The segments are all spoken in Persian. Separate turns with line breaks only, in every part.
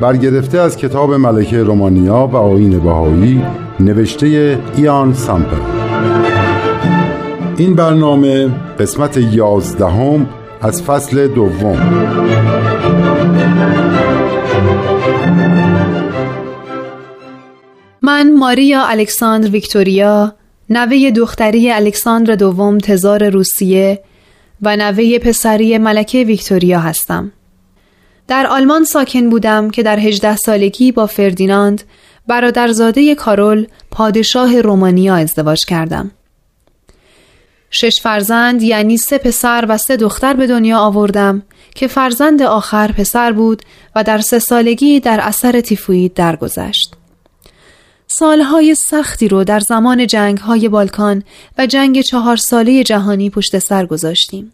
برگرفته از کتاب ملکه رومانیا و آین بهایی نوشته ایان سامپل این برنامه قسمت یازدهم از فصل دوم
من ماریا الکساندر ویکتوریا نوه دختری الکساندر دوم تزار روسیه و نوه پسری ملکه ویکتوریا هستم. در آلمان ساکن بودم که در هجده سالگی با فردیناند برادرزاده کارول پادشاه رومانیا ازدواج کردم. شش فرزند یعنی سه پسر و سه دختر به دنیا آوردم که فرزند آخر پسر بود و در سه سالگی در اثر تیفوید درگذشت. سالهای سختی رو در زمان جنگ های بالکان و جنگ چهار ساله جهانی پشت سر گذاشتیم.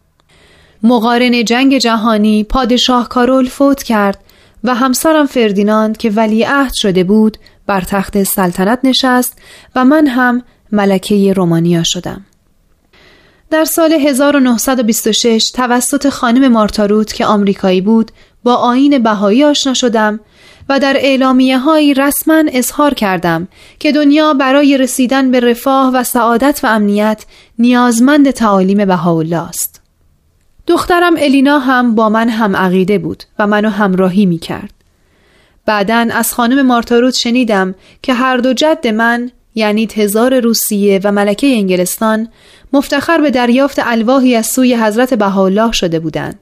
مقارن جنگ جهانی پادشاه کارول فوت کرد و همسرم فردیناند که ولی عهد شده بود بر تخت سلطنت نشست و من هم ملکه رومانیا شدم. در سال 1926 توسط خانم مارتاروت که آمریکایی بود با آین بهایی آشنا شدم و در اعلامیه های رسما اظهار کردم که دنیا برای رسیدن به رفاه و سعادت و امنیت نیازمند تعالیم بهاءالله است. دخترم الینا هم با من هم عقیده بود و منو همراهی می کرد. بعدا از خانم مارتاروت شنیدم که هر دو جد من یعنی تزار روسیه و ملکه انگلستان مفتخر به دریافت الواحی از سوی حضرت بهاءالله شده بودند.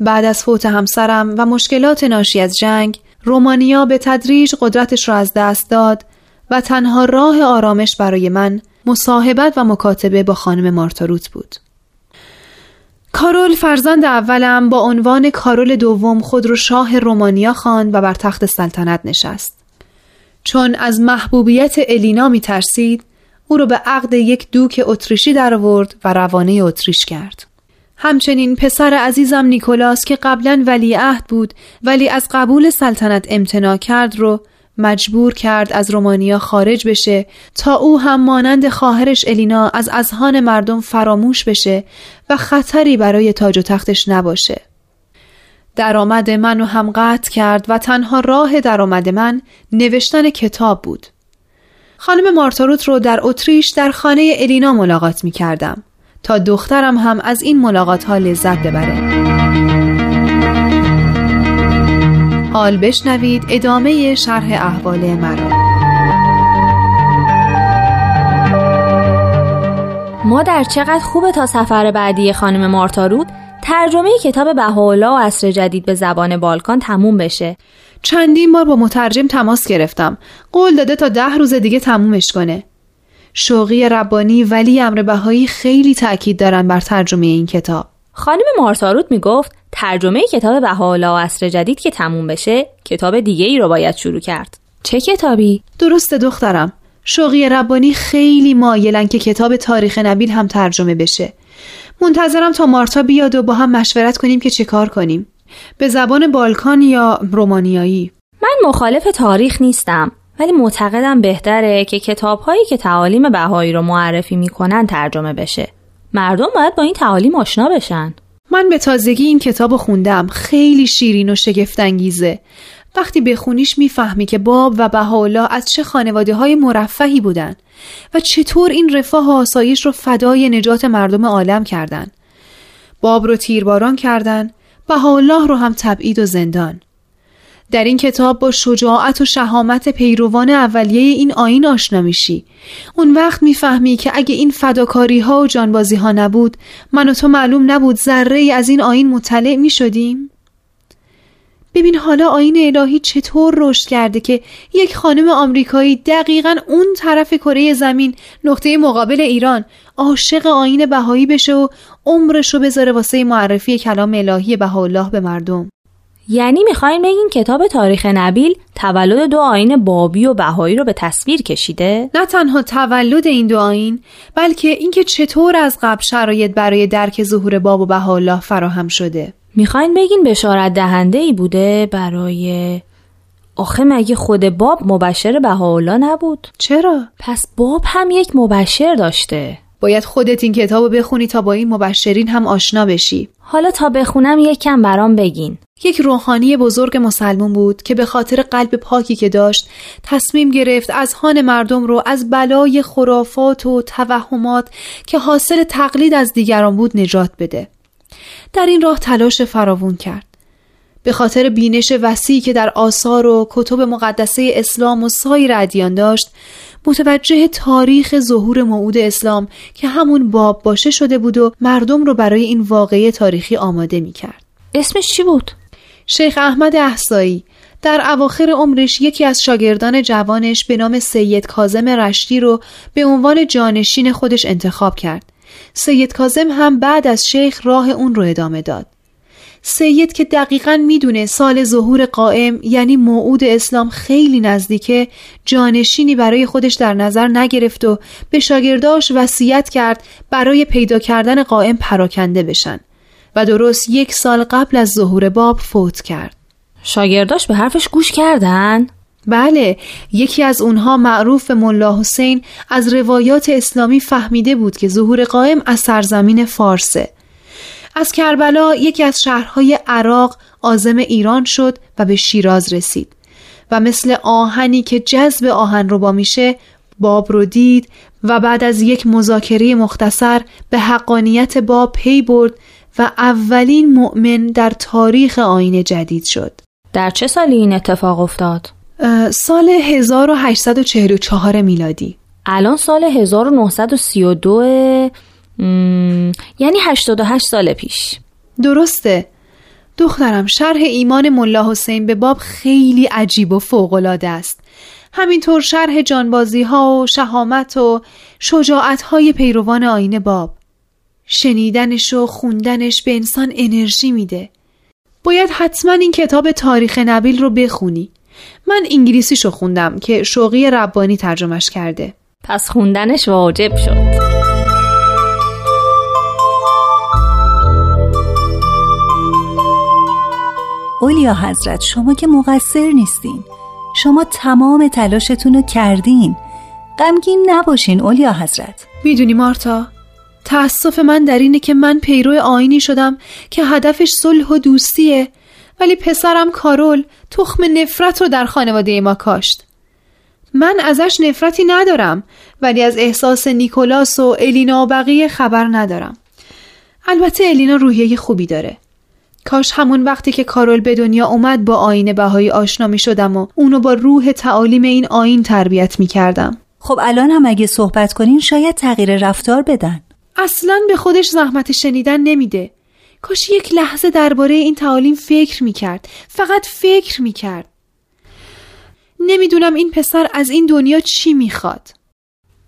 بعد از فوت همسرم و مشکلات ناشی از جنگ رومانیا به تدریج قدرتش را از دست داد و تنها راه آرامش برای من مصاحبت و مکاتبه با خانم مارتاروت بود. کارول فرزند اولم با عنوان کارول دوم خود رو شاه رومانیا خواند و بر تخت سلطنت نشست. چون از محبوبیت الینا می ترسید او رو به عقد یک دوک اتریشی در آورد و روانه اتریش کرد. همچنین پسر عزیزم نیکولاس که قبلا ولیعهد بود ولی از قبول سلطنت امتناع کرد رو مجبور کرد از رومانیا خارج بشه تا او هم مانند خواهرش الینا از اذهان مردم فراموش بشه خطری برای تاج و تختش نباشه. درآمد منو هم قطع کرد و تنها راه درآمد من نوشتن کتاب بود. خانم مارتاروت رو در اتریش در خانه الینا ملاقات می کردم تا دخترم هم از این ملاقات ها لذت ببره. حال بشنوید ادامه شرح احوال مرا.
مادر چقدر خوبه تا سفر بعدی خانم مارتارود ترجمه کتاب بهاءالله و عصر جدید به زبان بالکان تموم بشه.
چندین بار با مترجم تماس گرفتم. قول داده تا ده روز دیگه تمومش کنه. شوقی ربانی ولی امر بهایی خیلی تاکید دارن بر ترجمه این کتاب.
خانم مارتاروت می‌گفت ترجمه کتاب بهاءالله و عصر جدید که تموم بشه کتاب دیگه ای رو باید شروع کرد. چه کتابی؟
درست دخترم. شوقی ربانی خیلی مایلن که کتاب تاریخ نبیل هم ترجمه بشه. منتظرم تا مارتا بیاد و با هم مشورت کنیم که چه کار کنیم. به زبان بالکان یا رومانیایی؟
من مخالف تاریخ نیستم ولی معتقدم بهتره که کتابهایی که تعالیم بهایی رو معرفی می‌کنن ترجمه بشه. مردم باید با این تعالیم آشنا بشن.
من به تازگی این کتاب خوندم. خیلی شیرین و شگفتانگیزه. وقتی بخونیش می‌فهمی که باب و بهاءالله از چه خانواده های مرفهی بودن و چطور این رفاه و آسایش رو فدای نجات مردم عالم کردن. باب رو تیرباران کردن بهاءالله رو هم تبعید و زندان. در این کتاب با شجاعت و شهامت پیروان اولیه این آین آشنا میشی. اون وقت می‌فهمی که اگه این فداکاری ها و جانبازی ها نبود من و تو معلوم نبود ذره از این آین مطلع می شدیم ببین حالا آین الهی چطور رشد کرده که یک خانم آمریکایی دقیقا اون طرف کره زمین نقطه مقابل ایران عاشق آین بهایی بشه و عمرش رو بذاره واسه معرفی کلام الهی بهاءالله به مردم
یعنی می‌خواین بگین کتاب تاریخ نبیل تولد دو آین بابی و بهایی رو به تصویر کشیده؟
نه تنها تولد این دو آین بلکه اینکه چطور از قبل شرایط برای درک ظهور باب و بهاءالله فراهم شده
می‌خواین بگین بشارت دهنده ای بوده برای آخه مگه خود باب مبشر بهاءالله نبود؟
چرا؟
پس باب هم یک مبشر داشته
باید خودت این کتاب بخونی تا با این مبشرین هم آشنا بشی
حالا تا بخونم یک کم برام بگین
یک روحانی بزرگ مسلمون بود که به خاطر قلب پاکی که داشت تصمیم گرفت از هان مردم رو از بلای خرافات و توهمات که حاصل تقلید از دیگران بود نجات بده در این راه تلاش فراوون کرد به خاطر بینش وسیعی که در آثار و کتب مقدسه اسلام و سایر ادیان داشت متوجه تاریخ ظهور موعود اسلام که همون باب باشه شده بود و مردم رو برای این واقعه تاریخی آماده می کرد.
اسمش چی بود؟
شیخ احمد احسایی در اواخر عمرش یکی از شاگردان جوانش به نام سید کازم رشتی رو به عنوان جانشین خودش انتخاب کرد. سید کازم هم بعد از شیخ راه اون رو ادامه داد. سید که دقیقا می‌دونه سال ظهور قائم یعنی موعود اسلام خیلی نزدیکه جانشینی برای خودش در نظر نگرفت و به شاگرداش وصیت کرد برای پیدا کردن قائم پراکنده بشن و درست یک سال قبل از ظهور باب فوت کرد
شاگرداش به حرفش گوش کردن؟
بله یکی از اونها معروف ملا حسین از روایات اسلامی فهمیده بود که ظهور قائم از سرزمین فارسه از کربلا یکی از شهرهای عراق آزم ایران شد و به شیراز رسید و مثل آهنی که جذب آهن رو با میشه باب رو دید و بعد از یک مذاکره مختصر به حقانیت باب پی برد و اولین مؤمن در تاریخ آین جدید شد
در چه سالی این اتفاق افتاد؟
سال 1844 میلادی.
الان سال 1932 یعنی 88 سال پیش.
درسته. دخترم شرح ایمان ملا حسین به باب خیلی عجیب و فوقالعاده است. همینطور شرح جانبازی ها و شهامت و شجاعت های پیروان آین باب. شنیدنش و خوندنش به انسان انرژی میده. باید حتما این کتاب تاریخ نبیل رو بخونی. من انگلیسیشو خوندم که شوقی ربانی ترجمش کرده.
پس خوندنش واجب شد.
اولیا حضرت شما که مقصر نیستین. شما تمام تلاشتون رو کردین. غمگین نباشین اولیا حضرت.
می‌دونی مارتا تأسف من در اینه که من پیرو آینی شدم که هدفش صلح و دوستیه. ولی پسرم کارول تخم نفرت رو در خانواده ما کاشت من ازش نفرتی ندارم ولی از احساس نیکولاس و الینا و بقیه خبر ندارم البته الینا روحیه خوبی داره کاش همون وقتی که کارول به دنیا اومد با آین بهایی آشنا می شدم و اونو با روح تعالیم این آین تربیت می کردم.
خب الان هم اگه صحبت کنین شاید تغییر رفتار بدن.
اصلا به خودش زحمت شنیدن نمیده. کاش یک لحظه درباره این تعالیم فکر می کرد. فقط فکر می کرد. نمی‌دونم این پسر از این دنیا چی می‌خواد.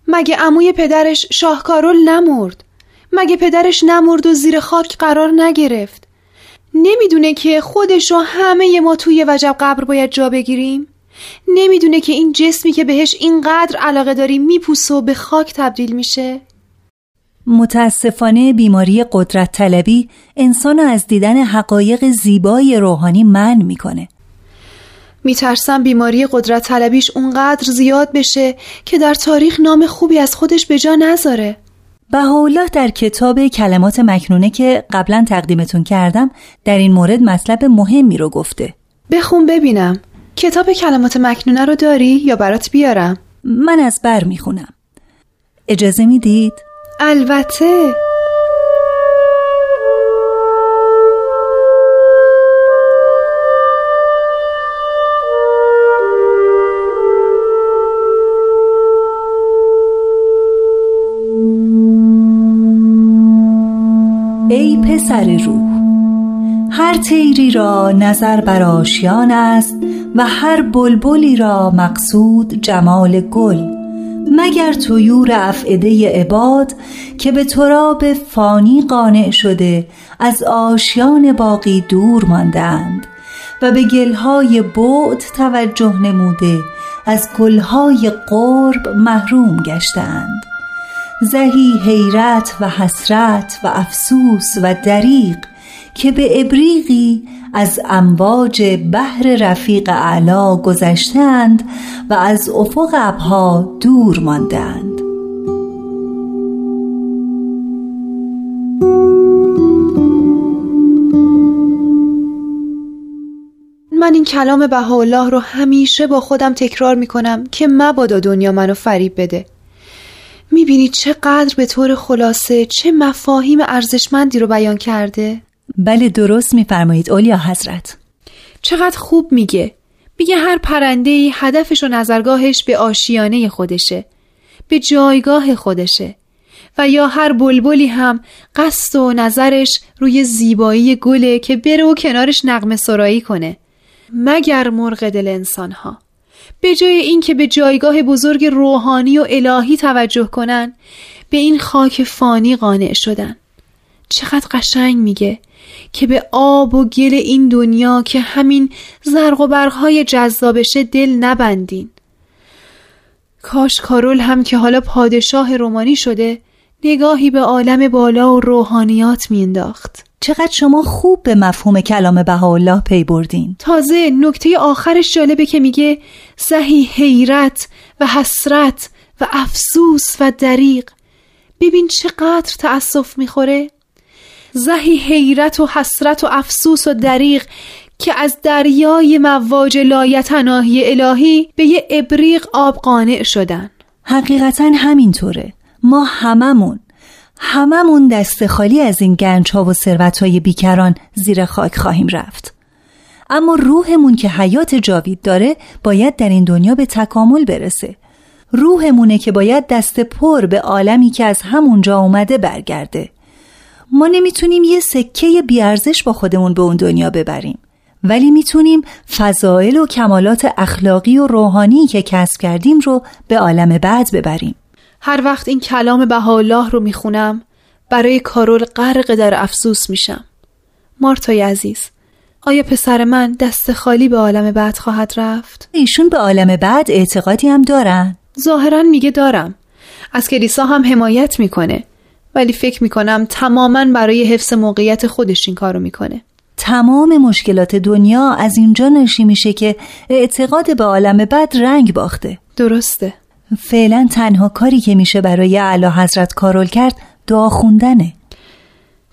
مگه عموی پدرش شاهکارول نمرد؟ مگه پدرش نمرد و زیر خاک قرار نگرفت؟ نمی‌دونه که خودش رو همه ما توی وجب قبر باید جا بگیریم؟ نمی‌دونه که این جسمی که بهش اینقدر علاقه داریم میپوسه و به خاک تبدیل میشه؟
متاسفانه بیماری قدرت طلبی انسان از دیدن حقایق زیبای روحانی من می‌کنه.
میترسم بیماری قدرت طلبیش اونقدر زیاد بشه که در تاریخ نام خوبی از خودش به جا نذاره.
بهاءالله در کتاب کلمات مکنونه که قبلا تقدیمتون کردم در این مورد مطلب مهمی رو گفته.
بخون ببینم. کتاب کلمات مکنونه رو داری یا برات بیارم؟
من از بر می‌خونم. اجازه می‌دید؟
البته.
ای پسر روح هر تیری را نظر بر آشیان است و هر بلبلی را مقصود جمال گل. مگر تویور افعده عباد که به تراب فانی قانع شده از آشیان باقی دور ماندند و به گلهای بعد توجه نموده از گلهای قرب محروم گشتند. زهی حیرت و حسرت و افسوس و دریق که به ابریقی از امواج بحر رفیق اعلا گذشتند و از افق ابها دور ماندند.
من این کلام بهاءالله رو همیشه با خودم تکرار می‌کنم که مبادا دنیا منو فریب بده. می‌بینی چقدر به طور خلاصه چه مفاهیم ارزشمندی رو بیان کرده؟
بله درست میفرمایید اولیا حضرت.
چقدر خوب میگه. میگه هر پرنده ای هدفش و نظرگاهش به آشیانه خودشه به جایگاه خودشه و یا هر بلبلی هم قصد و نظرش روی زیبایی گله که بره و کنارش نقم سرایی کنه مگر مرغ دل انسان ها به جای اینکه به جایگاه بزرگ روحانی و الهی توجه کنن به این خاک فانی قانع شدن. چقدر قشنگ میگه که به آب و گل این دنیا که همین زرق و برقهای جذابشه دل نبندین. کاش کارول هم که حالا پادشاه رومانی شده نگاهی به عالم بالا و روحانیات مینداخت
چقدر شما خوب به مفهوم کلام بهاءالله پی بردین.
تازه نکته آخرش جالبه که میگه زهی حیرت و حسرت و افسوس و دریق ببین چقدر تأسف می‌خوره؟ زهی حیرت و حسرت و افسوس و دریغ که از دریای مواج لایتناهی الهی به یه ابریق آب قانع شدن.
حقیقتا همینطوره. ما هممون هممون دست خالی از این گنج ها و ثروت های بیکران زیر خاک خواهیم رفت. اما روحمون که حیات جاوید داره باید در این دنیا به تکامل برسه. روحمونه که باید دست پر به عالمی که از همونجا اومده برگرده. ما نمی‌تونیم یه سکه بیارزش با خودمون به اون دنیا ببریم. ولی می‌تونیم فضائل و کمالات اخلاقی و روحانی که کسب کردیم رو به عالم بعد ببریم.
هر وقت این کلام بهاءالله رو می‌خونم برای کارول غرق در افسوس میشم. مارتای عزیز آیا پسر من دست خالی به عالم بعد خواهد رفت؟
ایشون به عالم بعد اعتقادی هم دارن؟
ظاهرا میگه دارم. از کلیسا هم حمایت می‌کنه. ولی فکر می‌کنم تماما برای حفظ موقعیت خودش این کارو می‌کنه.
تمام مشکلات دنیا از اینجا ناشی میشه که اعتقاد به عالم بعد رنگ باخته.
درسته.
فعلا تنها کاری که میشه برای اعلی حضرت کارول کرد دعا خوندنه.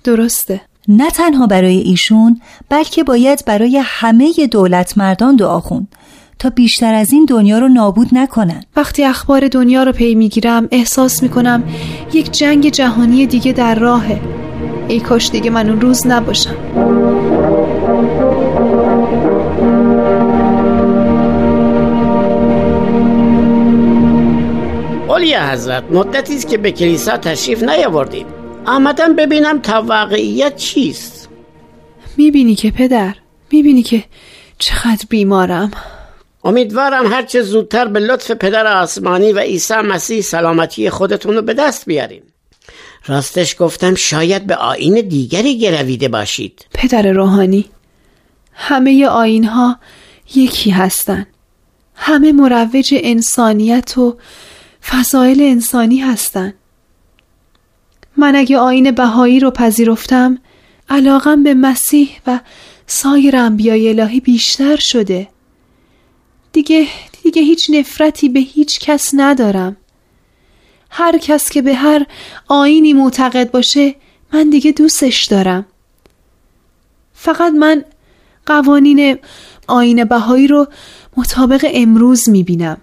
درسته.
نه تنها برای ایشون بلکه باید برای همه دولت مردان دعا خوند. تا بیشتر از این دنیا رو نابود نکنن.
وقتی اخبار دنیا رو پی می‌گیرم احساس می‌کنم یک جنگ جهانی دیگه در راهه. ای کاش دیگه من اون روز نباشم.
اولیا حضرت مدتی است که به کلیسا تشریف نیاوردیم آمدم ببینم تا واقعیت چیست؟
می‌بینی که پدر می‌بینی که چقدر بیمارم.
امیدوارم هرچه زودتر به لطف پدر آسمانی و عیسی مسیح سلامتی خودتون رو به دست بیاریم راستش گفتم شاید به آین دیگری گرویده باشید.
پدر روحانی همه آین ها یکی هستن. همه مروج انسانیت و فضایل انسانی هستن. من اگه آین بهایی رو پذیرفتم علاقم به مسیح و سایر انبیای الهی بیشتر شده. دیگه دیگه هیچ نفرتی به هیچ کس ندارم. هر کس که به هر آینی معتقد باشه من دیگه دوستش دارم. فقط من قوانین آین بهایی رو مطابق امروز می‌بینم.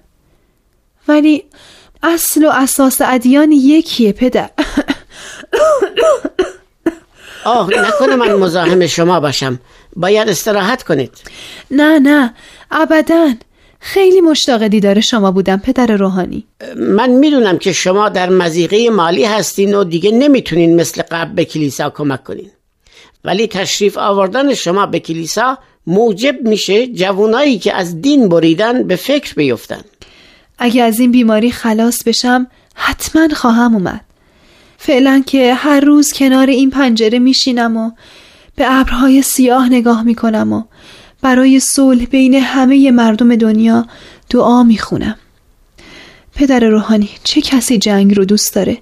ولی اصل و اساس ادیان یکیه پدر.
آه نکنه من مزاحم شما باشم. باید استراحت کنید.
نه نه ابدا. خیلی مشتاق دیدار شما بودم پدر روحانی.
من می‌دونم که شما در مزیقه مالی هستین و دیگه نمی‌تونین مثل قبل به کلیسا کمک کنین. ولی تشریف آوردن شما به کلیسا موجب میشه جوانایی که از دین بریدن به فکر بیفتن.
اگه از این بیماری خلاص بشم حتما خواهم اومد. فعلا که هر روز کنار این پنجره میشینم و به ابرهای سیاه نگاه می‌کنم و برای صلح بین همه مردم دنیا دعا می‌خونم. پدر روحانی چه کسی جنگ رو دوست داره؟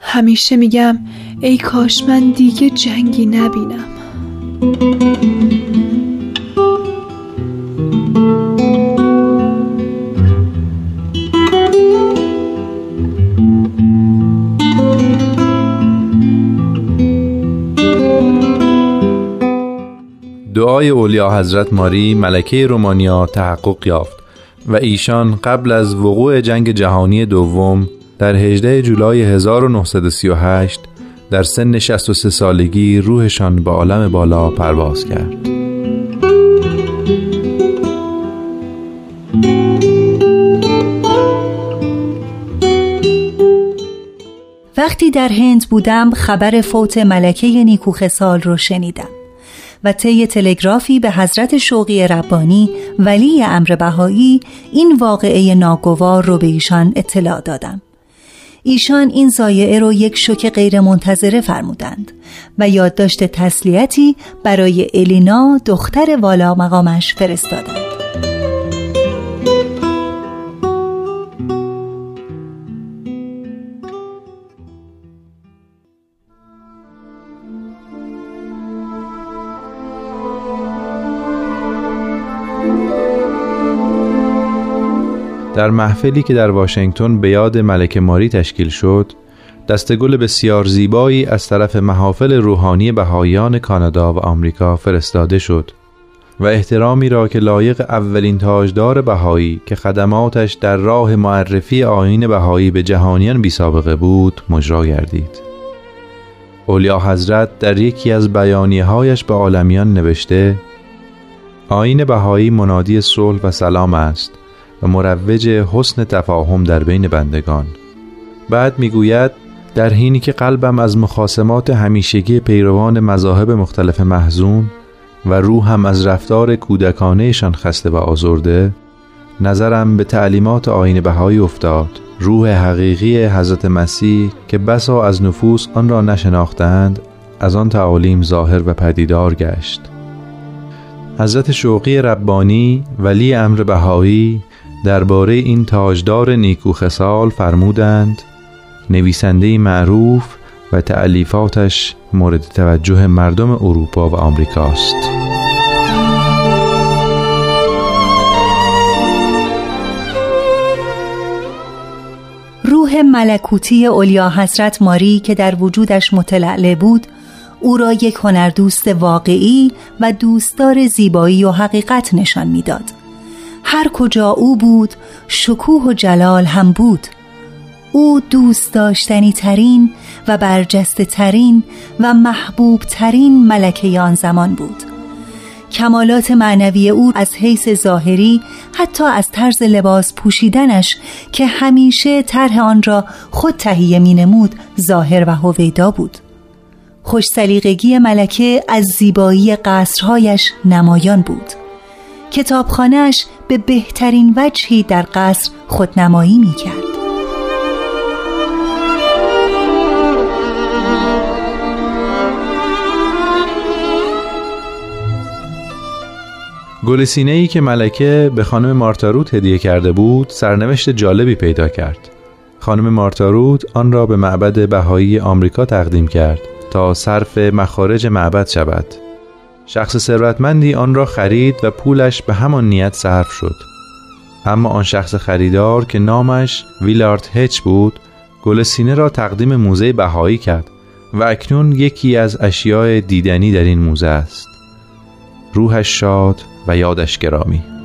همیشه میگم ای کاش من دیگه جنگی نبینم.
دعای اولیا حضرت ماری ملکه رومانیا تحقق یافت و ایشان قبل از وقوع جنگ جهانی دوم در 18 جولای 1938 در سن 63 سالگی روحشان به عالم بالا پرواز کرد.
وقتی در هند بودم خبر فوت ملکه نیکوخسال رو شنیدم و طی تلگرافی به حضرت شوقی ربانی ولی امر بهایی این واقعه ناگوار رو به ایشان اطلاع دادم. ایشان این زایعه رو یک شوک غیر منتظره فرمودند و یادداشت تسلیتی برای الینا دختر والا مقامش فرستادند.
در محفلی که در واشنگتن به یاد ملک ماری تشکیل شد دستگل بسیار زیبایی از طرف محافل روحانی بهاییان کانادا و آمریکا فرستاده شد و احترامی را که لایق اولین تاجدار بهایی که خدماتش در راه معرفی آین بهایی به جهانیان بی سابقه بود مجرا گردید. اولیا حضرت در یکی از بیانیهایش به عالمیان نوشته آین بهایی منادی صلح و سلام است. و مروج حسن تفاهم در بین بندگان. بعد می‌گوید در حینی که قلبم از مخاسمات همیشگی پیروان مذاهب مختلف محزون و روحم از رفتار کودکانهشان خسته و آزرده نظرم به تعلیمات آین بهایی افتاد. روح حقیقی حضرت مسیح که بسا از نفوس آن را نشناختند از آن تعالیم ظاهر و پدیدار گشت. حضرت شوقی ربانی ولی امر بهایی درباره این تاجدار نیکو خسال فرمودند نویسنده معروف و تعلیفاتش مورد توجه مردم اروپا و آمریکاست.
روح ملکوتی اولیا حضرت ماری که در وجودش متلعله بود او را یک هنردوست واقعی و دوستدار زیبایی و حقیقت نشان می‌داد. هر کجا او بود شکوه و جلال هم بود. او دوست داشتنی ترین و برجسته ترین و محبوب ترین ملکه آن زمان بود. کمالات معنوی او از حیث ظاهری حتی از طرز لباس پوشیدنش که همیشه طرح آن را خود تهیه می نمود ظاهر و هویدا بود. خوش سلیقگی ملکه از زیبایی قصرهایش نمایان بود. کتابخانهش به بهترین وجهی در قصر خودنمایی می کرد.
گلسینه ای که ملکه به خانم مارتاروت هدیه کرده بود سرنوشت جالبی پیدا کرد. خانم مارتاروت آن را به معبد بهایی آمریکا تقدیم کرد تا صرف مخارج معبد شود شخص ثروتمندی آن را خرید و پولش به همان نیت صرف شد. اما آن شخص خریدار که نامش ویلارد هچ بود گل سینه را تقدیم موزه بهایی کرد و اکنون یکی از اشیاء دیدنی در این موزه است. روحش شاد و یادش گرامی.